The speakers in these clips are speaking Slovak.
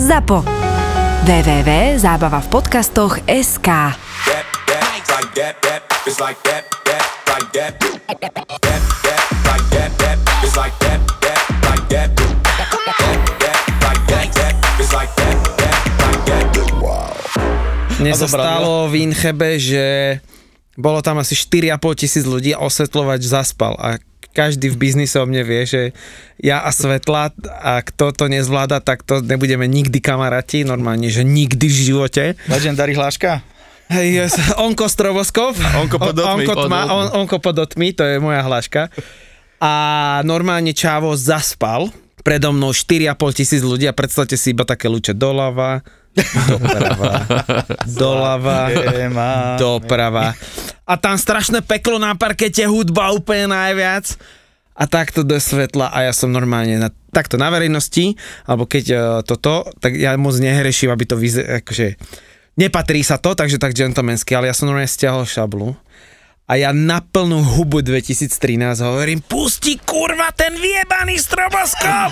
ZAPO. that, that, like that. Mne sa stalo v Inchebe, že bolo tam asi 4,5 tisíc ľudí a osvetľovač zaspal a každý v biznise o mne vie, že ja a Svetla a kto to nezvláda, tak to nebudeme nikdy kamaráti, normálne, že nikdy v živote. Legendary hláška? Hej, Onko Strovoskov. Onko pod otmi. Onko, tma, on, onko pod otmi, to je moja hláška. A normálne Čávo zaspal, predo mnou 4,5 tisíc ľudí a predstavte si iba také lúče doľava, doprava, doľava, doprava. A tam strašné peklo na parkete, hudba úplne najviac. A takto do svetla a ja som normálne na, takto na verejnosti, alebo keď uh, toto, tak ja moc nehreším, aby to vyzeralo, akože nepatrí sa to, takže tak gentlemansky, ale ja som normálne stiahol šablu a ja na plnú hubu 2013 hovorím, pusti kurva ten vyjebaný stroboskop!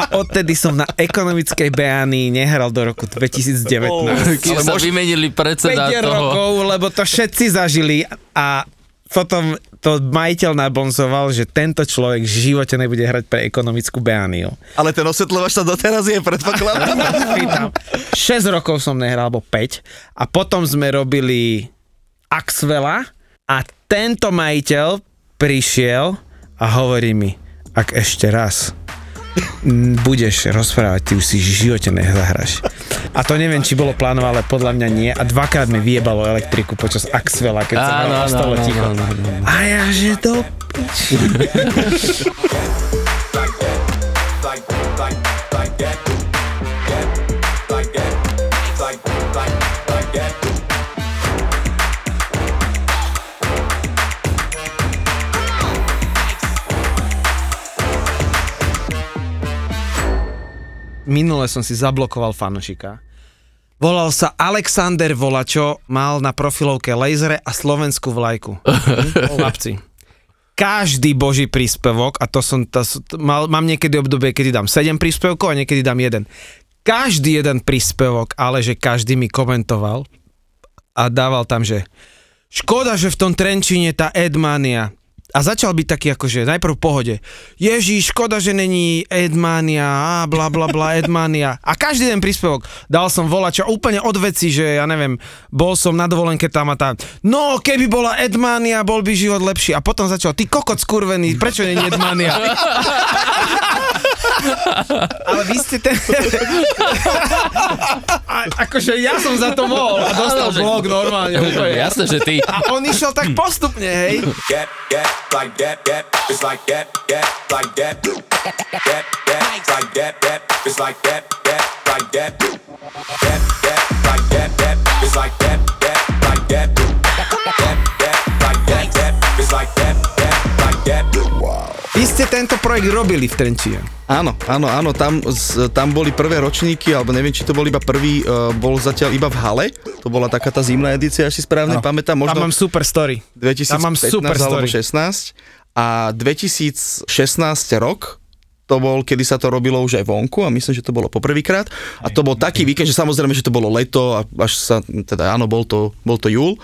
a odtedy som na ekonomickej beány nehral do roku 2019. Kým sa vymenili 5 predseda toho. rokov, lebo to všetci zažili a potom to majiteľ nabonzoval, že tento človek v živote nebude hrať pre ekonomickú beániu. Ale ten osvetľovač sa doteraz je, predpokladám. 6 rokov som nehral, alebo 5 a potom sme robili Axvela a tento majiteľ prišiel a hovorí mi, ak ešte raz budeš rozprávať, ty už si v živote nezahraš. A to neviem, či bolo plánované, ale podľa mňa nie. A dvakrát mi vyjebalo elektriku počas Axvela, keď sa áno, ostalo ticho. A ja, že do piči. Minule som si zablokoval fanošika. Volal sa Alexander Volačo, mal na profilovke laseре a slovenskú vlajku. Chlapci. Každý boží príspevok, a to som, to, mal, mám niekedy obdobie, kedy dám 7 príspevkov a niekedy dám jeden. Každý jeden príspevok, ale že každý mi komentoval a dával tam, že škoda, že v tom Trenčine tá Edmania a začal byť taký akože najprv v pohode. Ježíš, škoda, že není Edmania, a bla bla bla Edmania. A každý ten príspevok dal som volača úplne od veci, že ja neviem, bol som na dovolenke tam a tam. No, keby bola Edmania, bol by život lepší. A potom začal, ty kokot skurvený, prečo není Edmania? Ale vy ste ten... a, akože ja som za to mohol a dostal Áno, že- blog normálne. úplne. Jasné, že ty. A on išiel tak postupne, hej. Get, get, like that, that, it's like that, that, like that, that, that, like that, that, it's like that, that, like that, that, that, like that, that, it's like that, that, like that, that, that, like that, that, it's like that, that, like that. Vy ste tento projekt robili v Trenčine. Áno, áno, áno, tam, z, tam boli prvé ročníky, alebo neviem, či to bol iba prvý, uh, bol zatiaľ iba v hale. To bola taká tá zimná edícia, až si správne Áno. pamätám, Tam možno mám super story. 2015 tam mám super alebo story. 16. A 2016 rok, to bol, kedy sa to robilo už aj vonku a myslím, že to bolo poprvýkrát. A to bol taký víkend, že samozrejme, že to bolo leto a až sa, teda áno, bol to, bol to júl.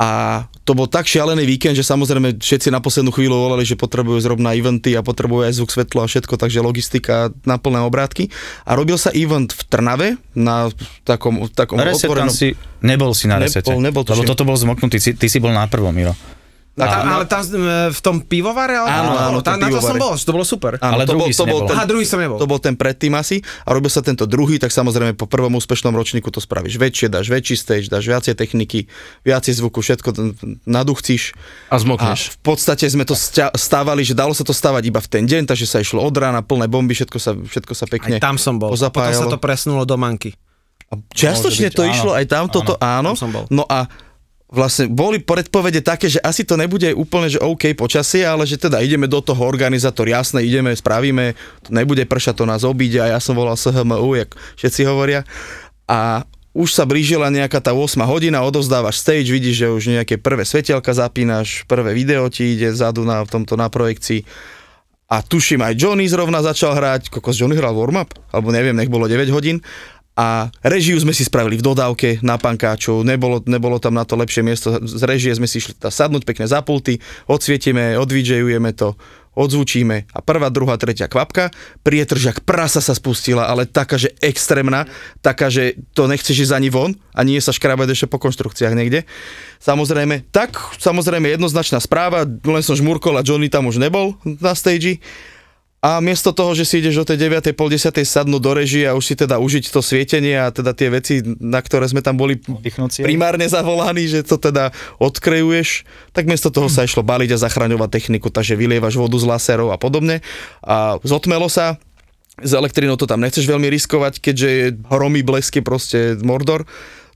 A to bol tak šialený víkend, že samozrejme všetci na poslednú chvíľu volali, že potrebujú zrovna eventy a potrebujú aj zvuk, svetlo a všetko, takže logistika na plné obrátky. A robil sa event v Trnave na takom, takom Reset otvorenom... si, nebol si na Nebol- resete. nebol, lebo tuším. toto bol zmoknutý, ty, ty si bol na prvom, Miro. A tam, ale tam v tom pivovare? Ale Áno, áno, tam, na to som bol, to bolo super. Áno, Ale to druhý bol, to bol ten, Aha, druhý som nebol. To bol ten predtým asi a robil sa tento druhý, tak samozrejme po prvom úspešnom ročníku to spravíš väčšie, dáš väčší stage, dáš viacej techniky, viacej zvuku, všetko naduchcíš. A A zmokneš. v podstate sme to stávali, že dalo sa to stávať iba v ten deň, takže sa išlo od rána, plné bomby, všetko sa, všetko sa Aj pekne tam som bol. A potom sa pozapájalo. to presunulo do manky. A Čiastočne byť, to áno. išlo aj tam, toto áno. tam som bol. No a vlastne boli predpovede také, že asi to nebude úplne, že OK počasie, ale že teda ideme do toho organizátor, jasné, ideme, spravíme, to nebude pršať, to nás obíde a ja som volal SHMU, jak všetci hovoria. A už sa blížila nejaká tá 8 hodina, odovzdávaš stage, vidíš, že už nejaké prvé svetielka zapínaš, prvé video ti ide vzadu na tomto na projekcii A tuším, aj Johnny zrovna začal hrať, kokos Johnny hral warm-up, alebo neviem, nech bolo 9 hodín. A režiu sme si spravili v dodávke na pankáčov, nebolo, nebolo tam na to lepšie miesto. Z režie sme si išli tá sadnúť pekne za pulty, odsvietime, odvidžejujeme to, odzvučíme a prvá, druhá, tretia kvapka, prietržak prasa sa spustila, ale taká, že extrémna, taká, že to nechceš ísť ani von a nie sa škrabať ešte po konštrukciách niekde. Samozrejme, tak, samozrejme jednoznačná správa, len som žmurkol a Johnny tam už nebol na stage a miesto toho, že si ideš o tej 9. pol 10. sadnúť do režie a už si teda užiť to svietenie a teda tie veci, na ktoré sme tam boli primárne zavolaní, že to teda odkrejuješ, tak miesto toho sa išlo baliť a zachraňovať techniku, takže vylievaš vodu z laserov a podobne. A zotmelo sa, s elektrinou to tam nechceš veľmi riskovať, keďže je hromy, blesky, proste Mordor.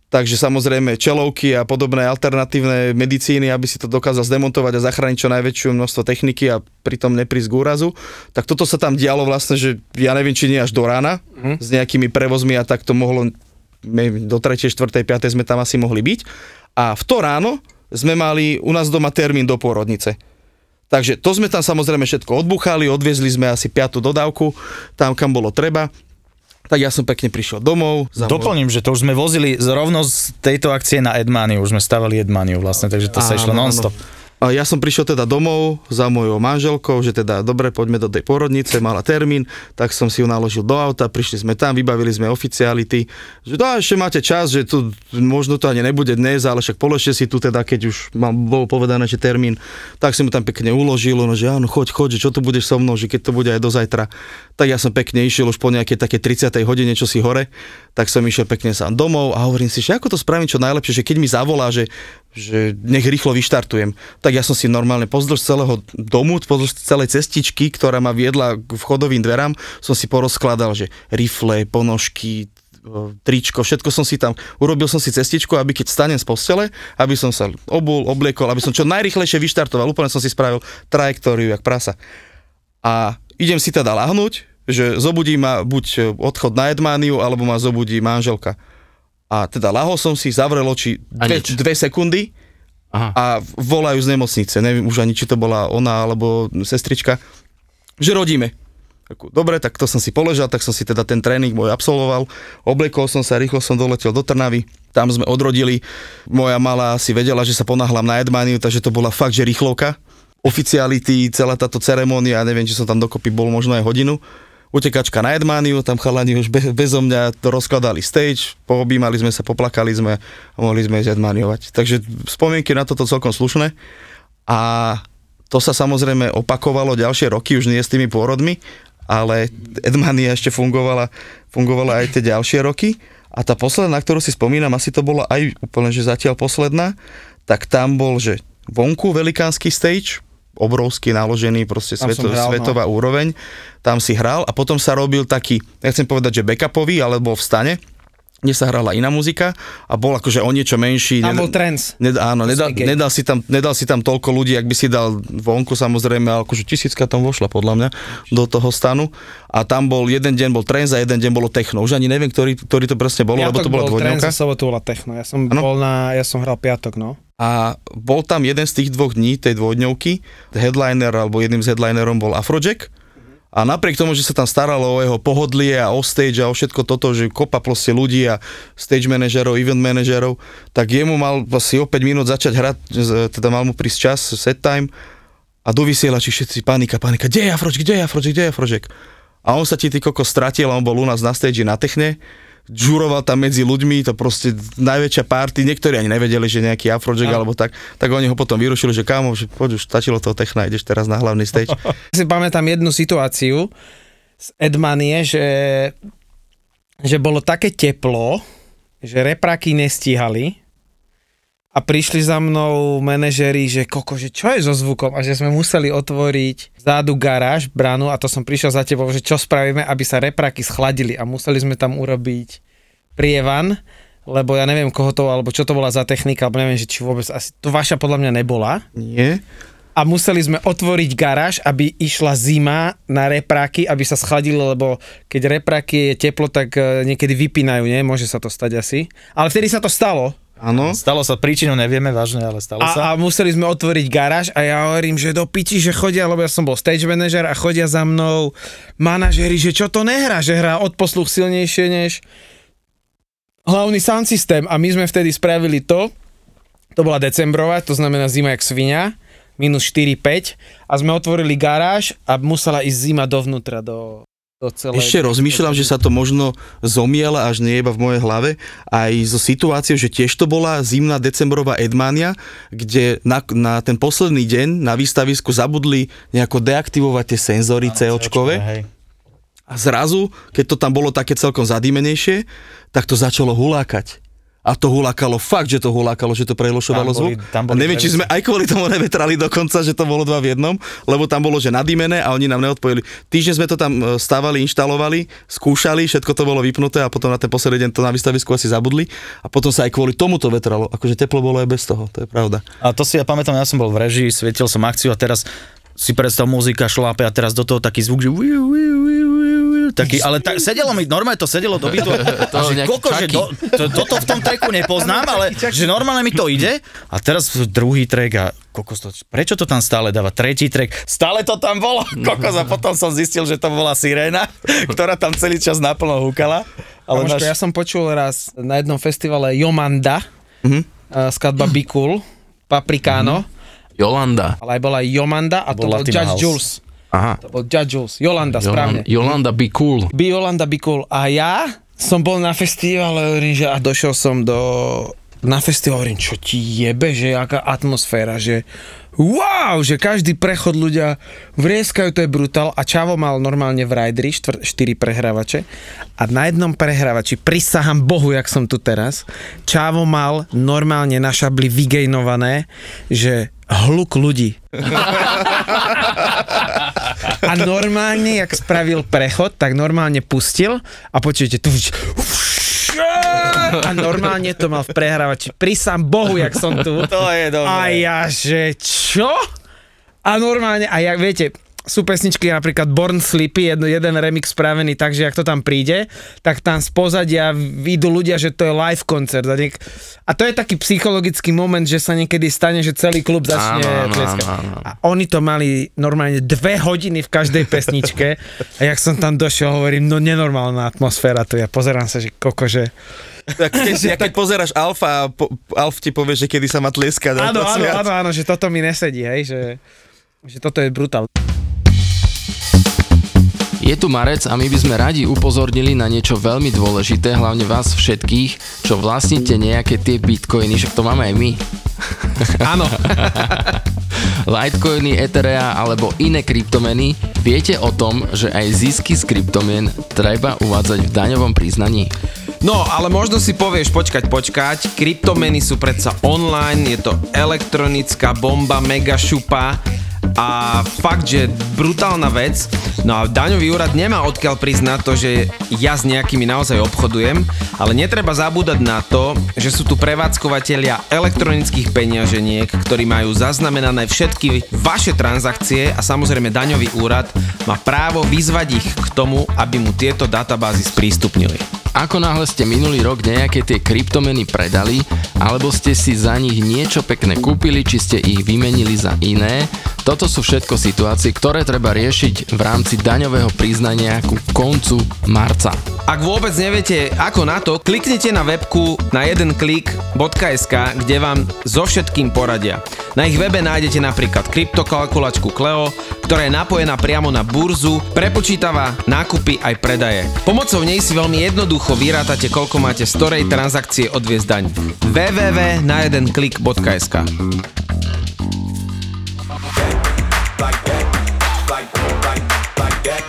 Takže samozrejme čelovky a podobné alternatívne medicíny, aby si to dokázal zdemontovať a zachrániť čo najväčšie množstvo techniky a pritom neprísť k úrazu. Tak toto sa tam dialo vlastne, že ja neviem, či nie až do rána mm. s nejakými prevozmi a tak to mohlo do 3., 4., 5. sme tam asi mohli byť. A v to ráno sme mali u nás doma termín do pôrodnice. Takže to sme tam samozrejme všetko odbuchali, odviezli sme asi piatú dodávku, tam kam bolo treba. Tak ja som pekne prišiel domov. za môj- Doplním, že to už sme vozili rovno z tejto akcie na Edmaniu, už sme stavali Edmaniu vlastne, takže to sa išlo Áno, non-stop. Ja som prišiel teda domov za mojou manželkou, že teda dobre, poďme do tej porodnice, mala termín, tak som si ju naložil do auta, prišli sme tam, vybavili sme oficiality, že no, ešte máte čas, že tu možno to ani nebude dnes, ale však položte si tu teda, keď už mám, bolo povedané, že termín, tak som mu tam pekne uložil, no, že áno, choď, choď, že čo tu budeš so mnou, že keď to bude aj do zajtra. Tak ja som pekne išiel už po nejakej také 30. hodine, čo si hore, tak som išiel pekne sám domov a hovorím si, že ako to spravím čo najlepšie, že keď mi zavolá, že, že nech rýchlo vyštartujem, tak ja som si normálne pozdĺž celého domu, pozdĺž celej cestičky, ktorá ma viedla k vchodovým dverám, som si porozkladal, že rifle, ponožky, o, tričko, všetko som si tam, urobil som si cestičku, aby keď stanem z postele, aby som sa obul, obliekol, aby som čo najrychlejšie vyštartoval, úplne som si spravil trajektóriu, jak prasa. A idem si teda lahnúť, že zobudí ma buď odchod na Edmániu, alebo ma zobudí manželka. A teda lahol som si, zavrel oči dve, dve sekundy Aha. a volajú z nemocnice, neviem už ani, či to bola ona alebo sestrička, že rodíme. Dobre, tak to som si položil, tak som si teda ten tréning môj absolvoval, obliekol som sa, rýchlo som doletel do Trnavy, tam sme odrodili, moja malá si vedela, že sa ponáhľam na Edmaniu, takže to bola fakt, že rýchlovka. Oficiality, celá táto ceremónia, neviem, či som tam dokopy bol možno aj hodinu. Utekačka na Edmaniu, tam chalani už be, bezo mňa rozkladali stage, poobímali sme sa, poplakali sme a mohli sme ísť Edmaniovať. Takže spomienky na toto celkom slušné. A to sa samozrejme opakovalo ďalšie roky, už nie s tými pôrodmi, ale Edmania ešte fungovala, fungovala aj tie ďalšie roky. A tá posledná, ktorú si spomínam, asi to bola aj úplne, že zatiaľ posledná, tak tam bol, že vonku velikánsky stage, obrovský naložený, proste Tam sveto, hral, no. svetová úroveň, tam si hral a potom sa robil taký, nechcem povedať, že backupový, ale bol v stane, kde sa hrala iná muzika a bol akože o niečo menší. Tam bol trends. Ned, áno, nedal, nedal, si tam, nedal si tam toľko ľudí, ak by si dal vonku samozrejme, ale akože tisícka tam vošla podľa mňa do toho stanu. A tam bol, jeden deň bol trends a jeden deň bolo techno. Už ani neviem, ktorý, ktorý to presne bolo, lebo to bola bol techno. Ja som bol na, ja som hral piatok, no. A bol tam jeden z tých dvoch dní, tej dvojdňovky, headliner alebo jedným z headlinerom bol Afrojack. A napriek tomu, že sa tam staralo o jeho pohodlie a o stage a o všetko toto, že kopa proste ľudí a stage manažerov, event manažerov, tak jemu mal asi o 5 minút začať hrať, teda mal mu prísť čas, set time. A do vysielači všetci panika, panika, kde je Afrojack, kde je Afrojack, kde je Afrojack? A on sa ti ty koko stratil a on bol u nás na stage na techne, žuroval tam medzi ľuďmi, to proste najväčšia party, niektorí ani nevedeli, že nejaký Afrojack alebo tak, tak oni ho potom vyrušili, že kámo, že poď už stačilo toho techna, ideš teraz na hlavný stage. Si pamätám jednu situáciu z Edmanie, že, že bolo také teplo, že repráky nestíhali a prišli za mnou manažeri, že koko, že čo je so zvukom a že sme museli otvoriť zádu garáž, bránu a to som prišiel za tebou, že čo spravíme, aby sa repráky schladili a museli sme tam urobiť prievan, lebo ja neviem koho to, alebo čo to bola za technika, alebo neviem, že či vôbec, asi to vaša podľa mňa nebola Nie? a museli sme otvoriť garáž, aby išla zima na repráky, aby sa schladilo, lebo keď repráky je teplo, tak e, niekedy vypínajú, nie? Môže sa to stať asi. Ale vtedy sa to stalo, Áno. Stalo sa, príčinu nevieme vážne, ale stalo sa. A, a museli sme otvoriť garáž a ja hovorím, že do piči, že chodia, lebo ja som bol stage manager a chodia za mnou manažeri, že čo to nehrá, že hrá odposluch silnejšie než hlavný sound systém a my sme vtedy spravili to, to bola decembrová, to znamená zima jak svinia, minus 4-5 a sme otvorili garáž a musela ísť zima dovnútra do, do celej... Ešte rozmýšľam, že sa to možno zomiela až nie iba v mojej hlave, aj so situáciou, že tiež to bola zimná decembrová Edmania, kde na, na ten posledný deň na výstavisku zabudli nejako deaktivovať tie senzory COčkové. A zrazu, keď to tam bolo také celkom zadímenejšie, tak to začalo hulákať. A to hulákalo, fakt, že to hulákalo, že to prelošovalo Tam boli- zvuk. tam boli neviem, či sme aj kvôli tomu nevetrali dokonca, že to bolo dva v jednom, lebo tam bolo, že nadímené a oni nám neodpojili. Týždeň sme to tam e, stávali, inštalovali, skúšali, všetko to bolo vypnuté a potom na ten posledný deň to na výstavisku asi zabudli a potom sa aj kvôli tomu to vetralo. Akože teplo bolo aj bez toho, to je pravda. A to si ja pamätám, ja som bol v režii, svietil som akciu a teraz si predstav muzika šlápe a teraz do toho taký zvuk, že wiu, wiu, wiu, taký, ale tak, sedelo mi, normálne to sedelo do bytu. To že koko, že do, to, toto v tom treku nepoznám, ale že normálne mi to ide a teraz druhý trek a kokos to, prečo to tam stále dáva? Tretí trek, stále to tam bolo, kokos a potom som zistil, že to bola siréna, ktorá tam celý čas naplno húkala. Ale Kamoško, náš, ja som počul raz na jednom festivale Jomanda, Mhm. uh, skladba Bikul, Paprikano, Jolanda. ale aj bola Jomanda a to Bol bol Latina Judge House. Jules. Aha. To bol Judge Jules. Jolanda, správne. Jolanda, be cool. By Jolanda Bikul. A ja som bol na festivale, hovorím, že a došiel som do na festival, hovorím, čo ti jebe, že aká atmosféra, že wow, že každý prechod ľudia vrieskajú, to je brutál a Čavo mal normálne v Rideri 4 prehrávače a na jednom prehrávači, prisahám Bohu, jak som tu teraz, Čavo mal normálne na šabli vygejnované, že hluk ľudí. A normálne, jak spravil prechod, tak normálne pustil a počujete tu a normálne to mal v prehrávači. Prisám Bohu, jak som tu. to je dobré. A ja, že čo? A normálne, a ja, viete, sú pesničky napríklad Born Sleepy, jedno, jeden remix spravený tak, že ak to tam príde, tak tam z pozadia výjdu ľudia, že to je live koncert. A, niek- a to je taký psychologický moment, že sa niekedy stane, že celý klub začne Áno. A oni to mali normálne dve hodiny v každej pesničke. a jak som tam došiel, hovorím, no nenormálna atmosféra tu. Ja pozerám sa, že koko, že... Tak keď, ja keď pozeráš Alfa, a po, Alf ti povie, že kedy sa má tlieskať. Áno, áno, áno, áno, že toto mi nesedí, hej, že, že toto je brutál. Je tu marec a my by sme radi upozornili na niečo veľmi dôležité, hlavne vás všetkých, čo vlastníte nejaké tie bitcoiny, však to máme aj my. Áno. Litecoiny, Etherea alebo iné kryptomeny, viete o tom, že aj zisky z kryptomien treba uvádzať v daňovom priznaní? No, ale možno si povieš, počkať, počkať, kryptomeny sú predsa online, je to elektronická bomba, mega šupa a fakt, že brutálna vec. No a daňový úrad nemá odkiaľ priznať to, že ja s nejakými naozaj obchodujem, ale netreba zabúdať na to, že sú tu prevádzkovateľia elektronických peňaženiek, ktorí majú zaznamenané všetky vaše transakcie a samozrejme daňový úrad má právo vyzvať ich k tomu, aby mu tieto databázy sprístupnili. Ako náhle ste minulý rok nejaké tie kryptomeny predali, alebo ste si za nich niečo pekné kúpili, či ste ich vymenili za iné, toto sú všetko situácie, ktoré treba riešiť v rámci daňového priznania ku koncu marca. Ak vôbec neviete ako na to, kliknite na webku na jeden klik.sk, kde vám so všetkým poradia. Na ich webe nájdete napríklad kryptokalkulačku Cleo, ktorá je napojená priamo na burzu, prepočítava nákupy aj predaje. Pomocou nej si veľmi jednoducho vyrátate, koľko máte z ktorej transakcie odviesť daň. like, like, like that.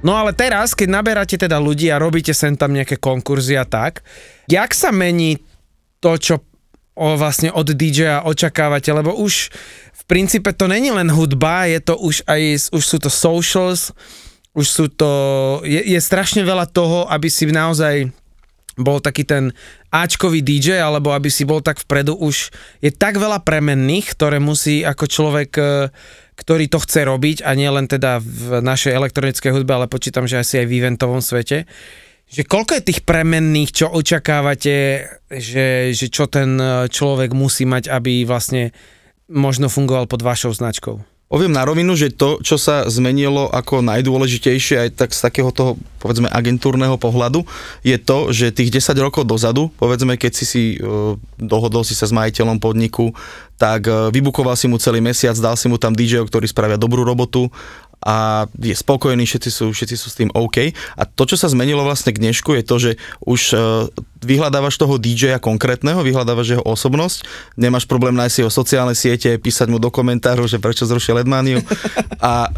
No ale teraz, keď naberáte teda ľudí a robíte sem tam nejaké konkurzy a tak, jak sa mení to, čo o, vlastne od DJ-a očakávate, lebo už v princípe to není len hudba, je to už aj, už sú to socials, už sú to, je, je strašne veľa toho, aby si naozaj bol taký ten Ačkový DJ, alebo aby si bol tak vpredu, už je tak veľa premenných, ktoré musí ako človek, e, ktorý to chce robiť a nie len teda v našej elektronickej hudbe, ale počítam, že asi aj v eventovom svete. Že koľko je tých premenných, čo očakávate, že, že čo ten e, človek musí mať, aby vlastne možno fungoval pod vašou značkou? Poviem na rovinu, že to, čo sa zmenilo ako najdôležitejšie aj tak z takého toho, povedzme, agentúrneho pohľadu, je to, že tých 10 rokov dozadu, povedzme, keď si si uh, dohodol si sa s majiteľom podniku, tak uh, vybukoval si mu celý mesiac, dal si mu tam DJ, ktorí spravia dobrú robotu a je spokojný, všetci sú, všetci sú s tým OK. A to, čo sa zmenilo vlastne k dnešku, je to, že už uh, vyhľadávaš toho DJ-a konkrétneho, vyhľadávaš jeho osobnosť, nemáš problém nájsť jeho sociálne siete, písať mu do komentárov, že prečo zrušil Edmaniu a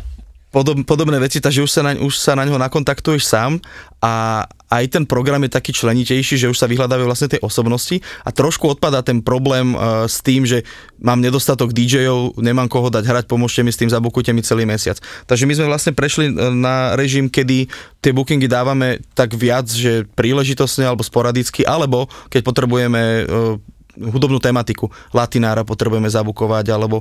podob, podobné veci, takže už sa, na, už sa na ňo nakontaktuješ sám a aj ten program je taký členitejší, že už sa vyhľadávajú vlastne tie osobnosti a trošku odpadá ten problém uh, s tým, že mám nedostatok DJ-ov, nemám koho dať hrať, pomôžte mi s tým, zabukujte mi celý mesiac. Takže my sme vlastne prešli e, na režim, kedy tie bookingy dávame tak viac, že príležitosne alebo sporadicky, alebo keď potrebujeme uh, hudobnú tematiku. Latinára potrebujeme zabukovať, alebo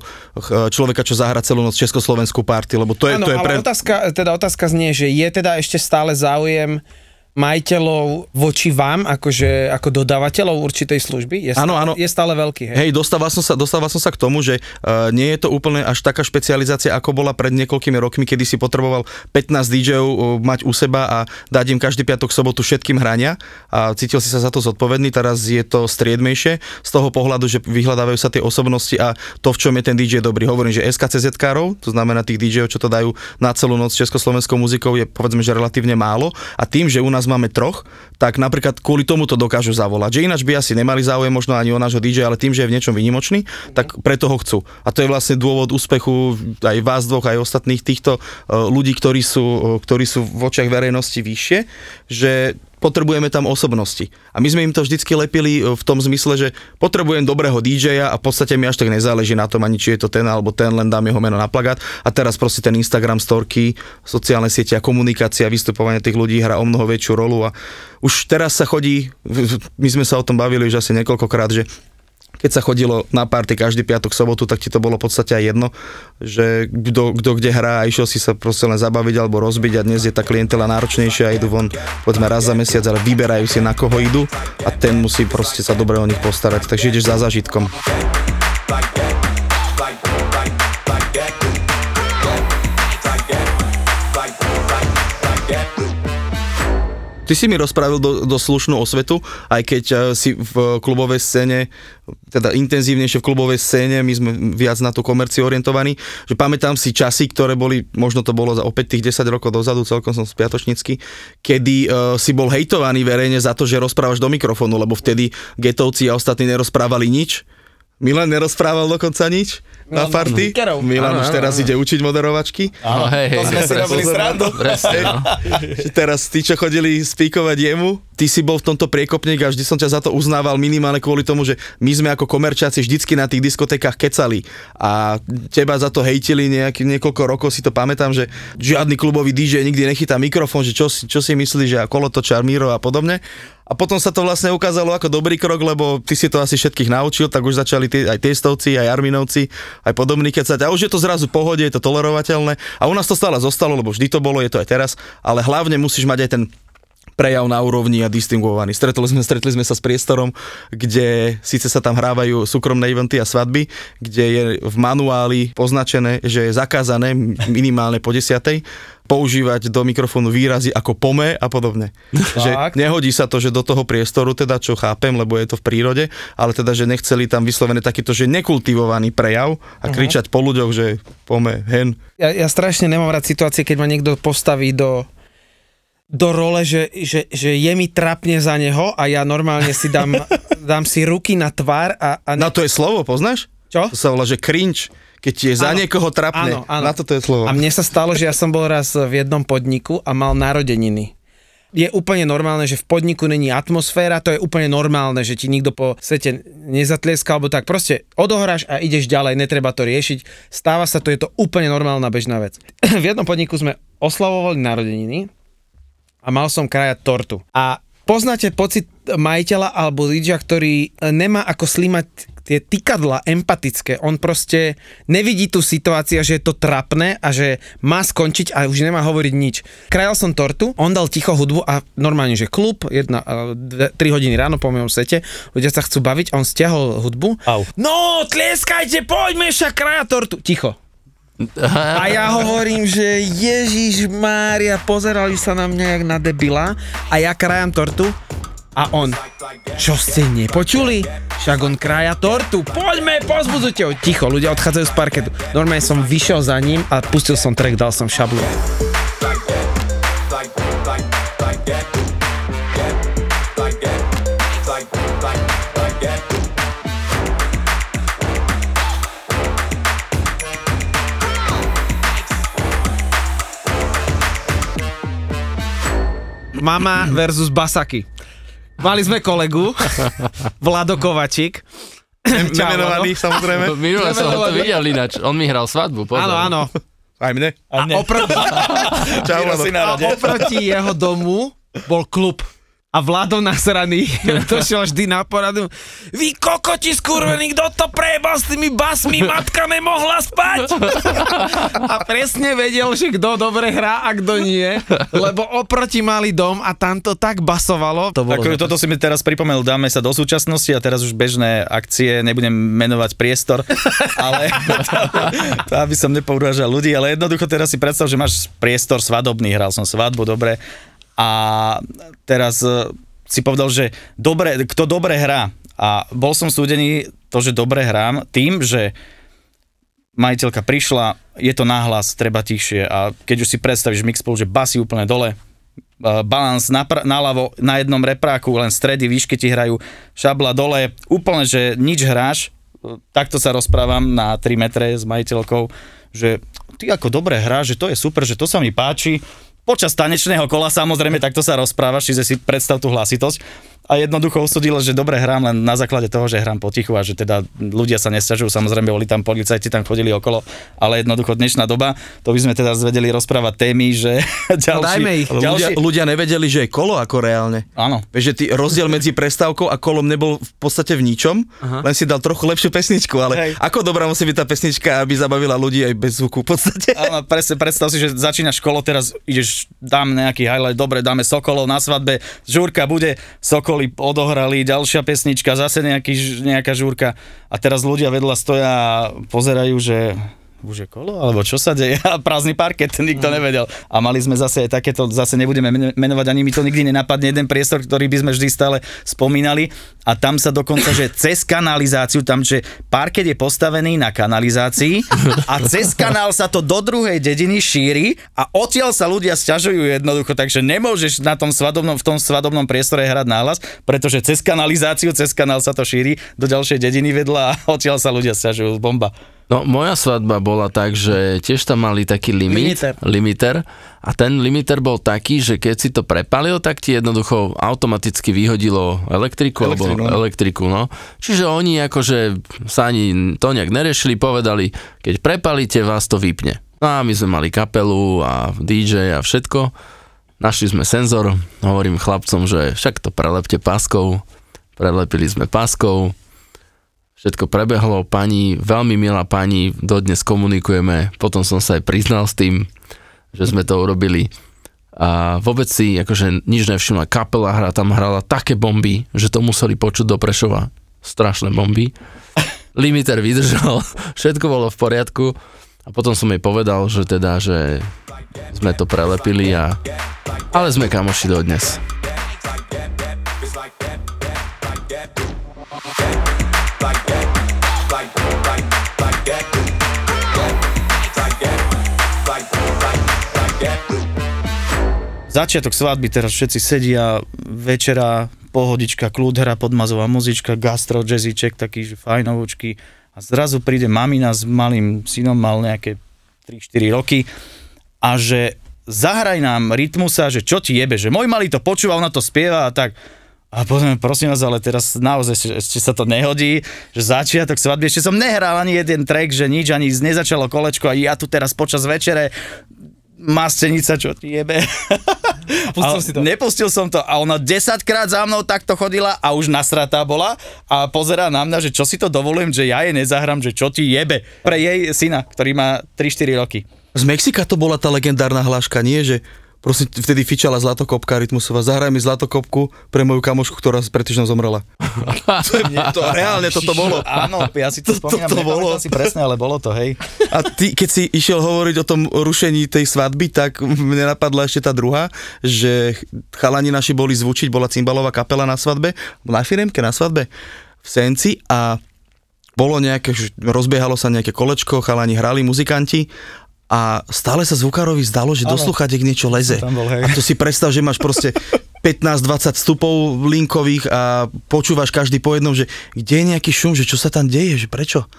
človeka, čo zahra celú noc Československú party, lebo to je, ano, to je ale pre... otázka, teda otázka znie, že je teda ešte stále záujem majiteľov voči vám, akože ako dodávateľov určitej služby? Je stále, áno. Je stále veľký, hej? Hej, dostával som, sa, dostával som sa k tomu, že uh, nie je to úplne až taká špecializácia, ako bola pred niekoľkými rokmi, kedy si potreboval 15 DJov uh, mať u seba a dať im každý piatok, sobotu všetkým hrania a cítil si sa za to zodpovedný, teraz je to striedmejšie z toho pohľadu, že vyhľadávajú sa tie osobnosti a to, v čom je ten DJ dobrý. Hovorím, že SKCZ károv, to znamená tých DJov, čo to dajú na celú noc československou muzikou, je povedzme, že relatívne málo a tým, že u nás máme troch, tak napríklad kvôli tomu to dokážu zavolať. Že ináč by asi nemali záujem možno ani o nášho DJ, ale tým, že je v niečom výnimočný, tak preto ho chcú. A to je vlastne dôvod úspechu aj vás dvoch, aj ostatných týchto eh, ľudí, ktorí sú, eh, ktorí sú v očiach verejnosti vyššie, že potrebujeme tam osobnosti. A my sme im to vždycky lepili e, v tom zmysle, že potrebujem dobrého DJ-a a v podstate mi až tak nezáleží na tom ani či je to ten alebo ten, len dám jeho meno na plagát. A teraz proste ten Instagram storky, sociálne siete a komunikácia, vystupovanie tých ľudí hrá o mnoho väčšiu rolu a už teraz sa chodí, my sme sa o tom bavili už asi niekoľkokrát, že keď sa chodilo na párty každý piatok, sobotu, tak ti to bolo v podstate aj jedno, že kto, kde hrá a išiel si sa proste len zabaviť alebo rozbiť a dnes je tá klientela náročnejšia a idú von povedzme raz za mesiac, ale vyberajú si na koho idú a ten musí proste sa dobre o nich postarať, takže ideš za zažitkom. Ty si mi rozpravil do, do slušnú osvetu, aj keď eh, si v klubovej scéne, teda intenzívnejšie v klubovej scéne, my sme viac na tú komerciu orientovaní, že pamätám si časy, ktoré boli, možno to bolo za opäť tých 10 rokov dozadu, celkom som spiatočnícky, kedy uh, si bol hejtovaný verejne za to, že rozprávaš do mikrofónu, lebo vtedy getovci a ostatní nerozprávali nič. Milan nerozprával dokonca nič na party. Milan Áno, už áno, teraz áno. ide učiť moderovačky. No, hej, hej, To sme si robili srandu. Presne, no. Teraz tí, čo chodili spíkovať jemu, ty si bol v tomto priekopník a vždy som ťa za to uznával minimálne kvôli tomu, že my sme ako komerčáci vždycky na tých diskotékach kecali a teba za to hejtili nejaký, niekoľko rokov, si to pamätám, že žiadny klubový DJ nikdy nechytá mikrofón, že čo, si- čo si myslíš, že a kolotočár Miro a podobne. A potom sa to vlastne ukázalo ako dobrý krok, lebo ty si to asi všetkých naučil, tak už začali tí, aj testovci, aj arminovci, aj podobní kecať. A už je to zrazu pohode, je to tolerovateľné. A u nás to stále zostalo, lebo vždy to bolo, je to aj teraz. Ale hlavne musíš mať aj ten prejav na úrovni a distinguovaný. Stretli sme, stretli sme sa s priestorom, kde síce sa tam hrávajú súkromné eventy a svadby, kde je v manuáli poznačené, že je zakázané minimálne po desiatej používať do mikrofónu výrazy ako pome a podobne. že nehodí sa to, že do toho priestoru, teda čo chápem, lebo je to v prírode, ale teda, že nechceli tam vyslovené takýto, že nekultivovaný prejav a kričať po ľuďoch, že pome, hen. Ja, ja strašne nemám rád situácie, keď ma niekto postaví do do role, že, že, že je mi trapne za neho a ja normálne si dám, dám si ruky na tvár a, a Na to je slovo, poznáš? Čo? To sa volá, že cringe, keď ti je za Áno. niekoho trapne. Áno, áno. Na toto je slovo. A mne sa stalo, že ja som bol raz v jednom podniku a mal narodeniny. Je úplne normálne, že v podniku není atmosféra, to je úplne normálne, že ti nikto po svete nezatlieska, alebo tak proste odohráš a ideš ďalej, netreba to riešiť. Stáva sa to, je to úplne normálna bežná vec. v jednom podniku sme oslavovali narodeniny a mal som krajať tortu. A poznáte pocit majiteľa alebo DJ, ktorý e, nemá ako slimať tie tykadla empatické, on proste nevidí tú situáciu, že je to trapné a že má skončiť a už nemá hovoriť nič. Krajal som tortu, on dal ticho hudbu a normálne, že klub, jedna, eh, dve, tri hodiny ráno po mojom sete, ľudia sa chcú baviť, on stiahol hudbu. Au. No, tlieskajte, poďme však kraja tortu. Ticho. A ja hovorím, že Ježiš Mária, pozerali sa na mňa jak na debila a ja krajam tortu a on, čo ste nepočuli? Však on kraja tortu, poďme, pozbudzujte ho. Ticho, ľudia odchádzajú z parketu. Normálne som vyšiel za ním a pustil som track, dal som šablu. like that, like like like that, Mama versus Basaky. Mali sme kolegu, Vlado Kovačík. Čau, Nemenovaný, samozrejme. Minule som ho to videl ináč, on mi hral svadbu, pozor. Áno, áno. Aj mne. A oproti, Čau, a oproti jeho domu bol klub. A Vlado nasraný došiel vždy na poradu. Vy kokoti skurvení, kto to prebal s tými basmi, matka nemohla spať. A presne vedel, že kto dobre hrá a kto nie, lebo oproti mali dom a tam to tak basovalo. To bolo Ako, toto si mi teraz pripomenul, dáme sa do súčasnosti a teraz už bežné akcie, nebudem menovať priestor, ale to, to aby som nepourážal ľudí, ale jednoducho teraz si predstav, že máš priestor svadobný, hral som svadbu, dobre, a teraz e, si povedal, že dobre, kto dobre hrá. A bol som súdený to, že dobre hrám tým, že majiteľka prišla, je to náhlas, treba tichšie. A keď už si predstavíš mix že basy úplne dole, uh, balans napr- naľavo na jednom repráku, len stredy, výšky ti hrajú, šabla dole, úplne, že nič hráš, Uh, takto sa rozprávam na 3 metre s majiteľkou, že ty ako dobre hráš, že to je super, že to sa mi páči, Počas tanečného kola samozrejme takto sa rozprávaš, čiže si predstav tú hlasitosť a jednoducho usudilo, že dobre hrám len na základe toho, že hrám potichu a že teda ľudia sa nesťažujú, samozrejme boli tam policajti, tam chodili okolo, ale jednoducho dnešná doba, to by sme teda zvedeli rozprávať témy, že ďalší, dajme ich. Ale ľudia, ďalší, ľudia nevedeli, že je kolo ako reálne. áno, že ty rozdiel medzi prestávkou a kolom nebol v podstate v ničom, Aha. len si dal trochu lepšiu pesničku, ale Hej. Ako dobrá musí byť tá pesnička, aby zabavila ľudí aj bez zvuku v podstate. Áno, presne, predstav si, že začínaš kolo, teraz ideš, dám nejaký highlight, dobre, dáme Sokolov na svadbe, žúrka bude, Sokoly odohrali, ďalšia pesnička, zase nejaký, nejaká žúrka. A teraz ľudia vedľa stoja a pozerajú, že už je kolo, alebo čo sa deje? A prázdny parket, nikto nevedel. A mali sme zase aj takéto, zase nebudeme men- menovať, ani mi to nikdy nenapadne, jeden priestor, ktorý by sme vždy stále spomínali. A tam sa dokonca, že cez kanalizáciu, tam, že parket je postavený na kanalizácii a cez kanál sa to do druhej dediny šíri a odtiaľ sa ľudia sťažujú jednoducho, takže nemôžeš na tom svadobnom, v tom svadobnom priestore hrať náhlas, pretože cez kanalizáciu, cez kanál sa to šíri do ďalšej dediny vedľa a odtiaľ sa ľudia sťažujú, bomba. No, moja svadba bola tak, že tiež tam mali taký limit, Limiter. limiter a ten limiter bol taký, že keď si to prepalil, tak ti jednoducho automaticky vyhodilo elektriku, alebo no. elektriku, no. Čiže oni akože sa ani to nejak nerešili, povedali, keď prepalíte, vás to vypne. No a my sme mali kapelu a DJ a všetko. Našli sme senzor, hovorím chlapcom, že však to prelepte páskou. Prelepili sme páskou, všetko prebehlo, pani, veľmi milá pani, dodnes komunikujeme, potom som sa aj priznal s tým, že sme to urobili. A vôbec si akože nič nevšimla, kapela hra tam hrala také bomby, že to museli počuť do Prešova, strašné bomby. Limiter vydržal, všetko bolo v poriadku. A potom som jej povedal, že teda, že sme to prelepili a ale sme kamoši dodnes. It's Začiatok svadby, teraz všetci sedia, večera, pohodička, kľud, hra, podmazová muzička, gastro, jazzíček, taký, že fajnovúčky. A zrazu príde mamina s malým synom, mal nejaké 3-4 roky a že zahraj nám rytmusa, že čo ti jebe, že môj malý to počúva, ona to spieva a tak. A potom, prosím vás, ale teraz naozaj ešte, sa to nehodí, že začiatok svadby, ešte som nehral ani jeden track, že nič, ani nezačalo kolečko a ja tu teraz počas večere mastenica, čo ti jebe. pustil si to? Nepustil som to a ona 10 krát za mnou takto chodila a už nasratá bola a pozerá na mňa, že čo si to dovolujem, že ja jej nezahrám, že čo ti jebe. Pre jej syna, ktorý má 3-4 roky. Z Mexika to bola tá legendárna hláška, nie? Že prosím, vtedy fičala Zlatokopka Rytmusová, zahraj mi Zlatokopku pre moju kamošku, ktorá pred týždňom zomrela. to, je, to, reálne toto bolo. Áno, ja si to, To- spomínam, to bolo. nepamätám si presne, ale bolo to, hej. A ty, keď si išiel hovoriť o tom rušení tej svadby, tak mne napadla ešte tá druhá, že chalani naši boli zvučiť, bola cymbalová kapela na svadbe, na firemke na svadbe v Senci a bolo nejaké, rozbiehalo sa nejaké kolečko, chalani hrali, muzikanti a stále sa zvukárovi zdalo, že do sluchatiek niečo leze. Tam bol, hej. A to si predstav, že máš proste 15-20 stupov linkových a počúvaš každý po jednom, že kde je nejaký šum, že čo sa tam deje, že prečo?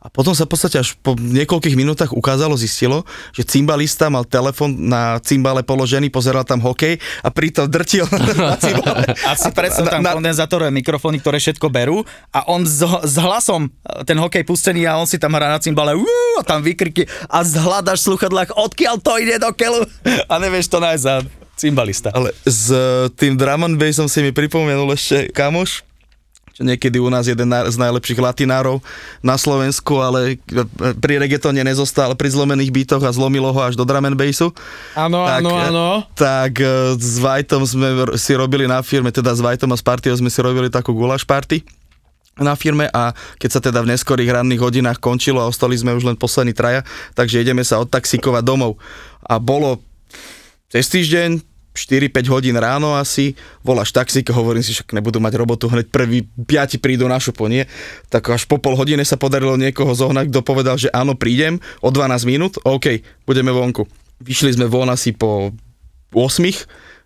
A potom sa v podstate až po niekoľkých minútach ukázalo, zistilo, že cymbalista mal telefon na cymbale položený, pozeral tam hokej a pritom drtil na cymbale. A si predstav tam Na- kondenzátorové mikrofóny, ktoré všetko berú a on s, s hlasom, ten hokej pustený a on si tam hrá na cymbale uú, a tam vykriky a zhľadaš v sluchadlách, odkiaľ to ide do keľu a nevieš to nájsť cymbalista. Ale s e, tým drum and bassom si mi pripomenul ešte kamoš, čo niekedy u nás jeden z najlepších latinárov na Slovensku, ale pri reggaetone nezostal pri zlomených bytoch a zlomilo ho až do drum and bassu. Áno, áno, e, áno. Tak e, s Vajtom sme si robili na firme, teda s Vajtom a s partiou sme si robili takú gulaš party na firme a keď sa teda v neskorých ranných hodinách končilo a ostali sme už len poslední traja, takže ideme sa odtaxikovať domov. A bolo cez týždeň, 4-5 hodín ráno asi, voláš taxík, hovorím si, však nebudú mať robotu, hneď prvý piati prídu na šupo, nie? Tak až po pol hodine sa podarilo niekoho zohnať, kto povedal, že áno, prídem o 12 minút, OK, budeme vonku. Vyšli sme von asi po 8,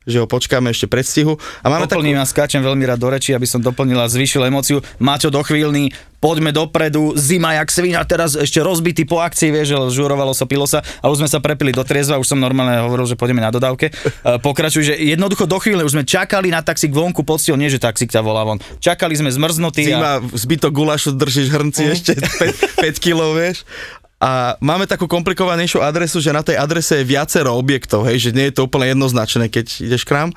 že ho počkáme ešte predstihu. A máme takú... Doplním a skáčem veľmi rád do reči, aby som doplnil a zvýšil emóciu. Maťo do chvíľny, poďme dopredu, zima jak svina, teraz ešte rozbitý po akcii, vieš, že žurovalo sa, pilo sa, ale už sme sa prepili do triezva, už som normálne hovoril, že pôjdeme na dodávke. E, Pokračuj, že jednoducho do chvíle už sme čakali na taxík vonku, poctil, nie že taxík ťa volá von. Čakali sme zmrznutí a Zima, zbytok gulášu držíš hrnci Mhm. ešte 5, 5 kg, vieš. A máme takú komplikovanejšiu adresu, že na tej adrese je viacero objektov, hej, že nie je to úplne jednoznačné, keď ideš k nám.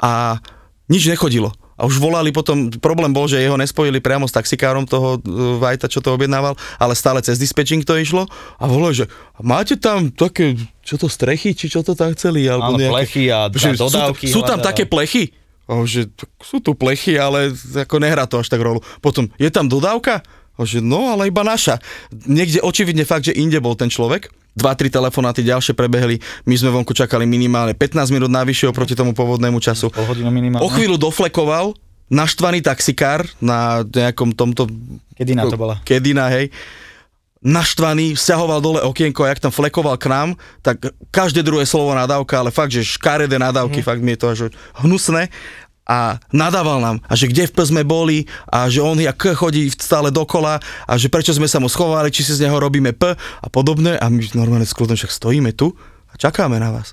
A nič nechodilo. A už volali potom, problém bol, že jeho nespojili priamo s taxikárom toho e, Vajta, čo to objednával, ale stále cez dispečing to išlo. A volali, že máte tam také, čo to strechy, či čo to tam chceli? Alebo Áno, nejaké- plechy a- a Že dodávky Sú, sú tam hľadá. také plechy? A že sú tu plechy, ale ako nehrá to až tak rolu. Potom, je tam dodávka? A že no, ale iba naša. Niekde očividne fakt, že inde bol ten človek. Dva, tri telefonáty ďalšie prebehli. My sme vonku čakali minimálne 15 minút navyše oproti tomu pôvodnému času. O chvíľu doflekoval naštvaný taxikár na nejakom tomto... Kedina to bola. Kedina, hej. Naštvaný, stiahoval dole okienko a jak tam flekoval k nám, tak každé druhé slovo nadávka, ale fakt, že škaredé nadávky, fakt mi je to až hnusné a nadával nám, a že kde v sme boli a že on jak chodí stále dokola a že prečo sme sa mu schovali, či si z neho robíme P a podobné a my normálne skôr však stojíme tu a čakáme na vás.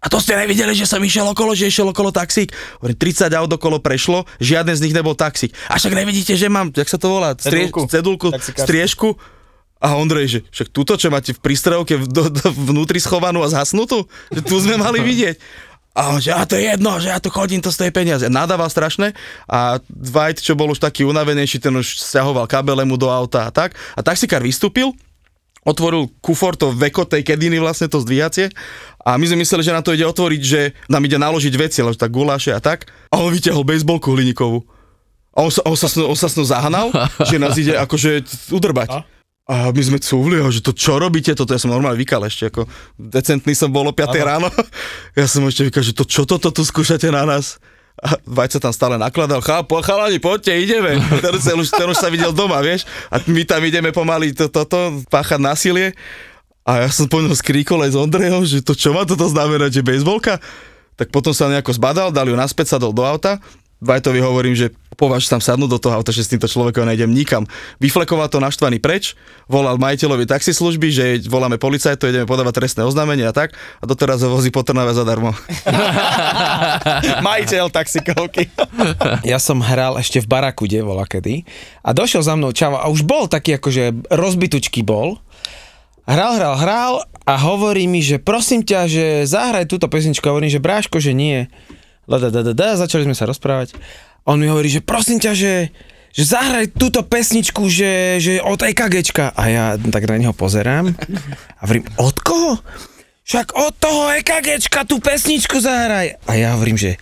A to ste nevideli, že som išiel okolo, že išiel okolo taxík? Hovorím, 30 aut okolo prešlo, žiadne z nich nebol taxík. A však nevidíte, že mám, jak sa to volá? Strie, Cedulku. cedulku, striežku. A Ondrej, že však túto, čo máte v prístrojovke vnútri schovanú a zhasnutú, že tu sme mali vidieť. A on, že a to je jedno, že ja tu chodím, to stojí peniaze. Nadával strašne a Dwight, čo bol už taký unavenejší, ten už stiahoval kabele mu do auta a tak. A taxikár vystúpil, otvoril kufor, to veko tej kediny vlastne, to zdvíhacie. A my sme mysleli, že nám to ide otvoriť, že nám ide naložiť veci, ale tak guláše a tak. A on vyťahol bejsbolku hliníkovú. A on sa, on sa, on sa s ňou zahnal, že nás ide akože udrbať. A my sme cúvli, a že to čo robíte, toto ja som normálne vykal ešte, ako decentný som bol o 5 ráno. Ja som ešte vykal, že to čo toto tu skúšate na nás? A Vajca tam stále nakladal, chápu, chalani, poďte, ideme. Ten, ten, už, ten už sa videl doma, vieš. A my tam ideme pomaly to, toto, páchať násilie. A ja som po ňom skríkol aj s Ondrejom, že to čo má toto znamenať, že bejsbolka? Tak potom sa nejako zbadal, dal ju naspäť, sadol do auta. Vajtovi hovorím, že považ tam sadnúť do toho auta, že s týmto človekom nejdem nikam. Vyflekoval to naštvaný preč, volal majiteľovi taxislužby, že voláme policajtov, ideme podávať trestné oznámenie a tak. A doteraz ho vozí po Trnave zadarmo. Majiteľ taxikovky. Ja som hral ešte v Barakude, vola kedy, a došiel za mnou čavo a už bol taký akože rozbitučky bol. Hral, hral, hral a hovorí mi, že prosím ťa, že zahraj túto pesničku. Hovorím, že bráško, že nie. Da, da, da, da, da, začali sme sa rozprávať. On mi hovorí, že prosím ťa, že, že zahraj túto pesničku, že, že od EKGčka. A ja tak na neho pozerám a hovorím, od koho? Však od toho EKGčka tú pesničku zahraj. A ja hovorím, že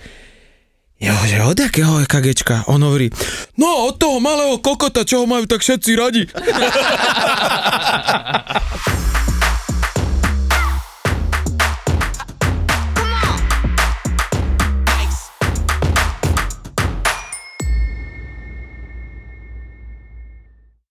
Jo, že od jakého EKGčka? On hovorí, no od toho malého kokota, čo ho majú tak všetci radi.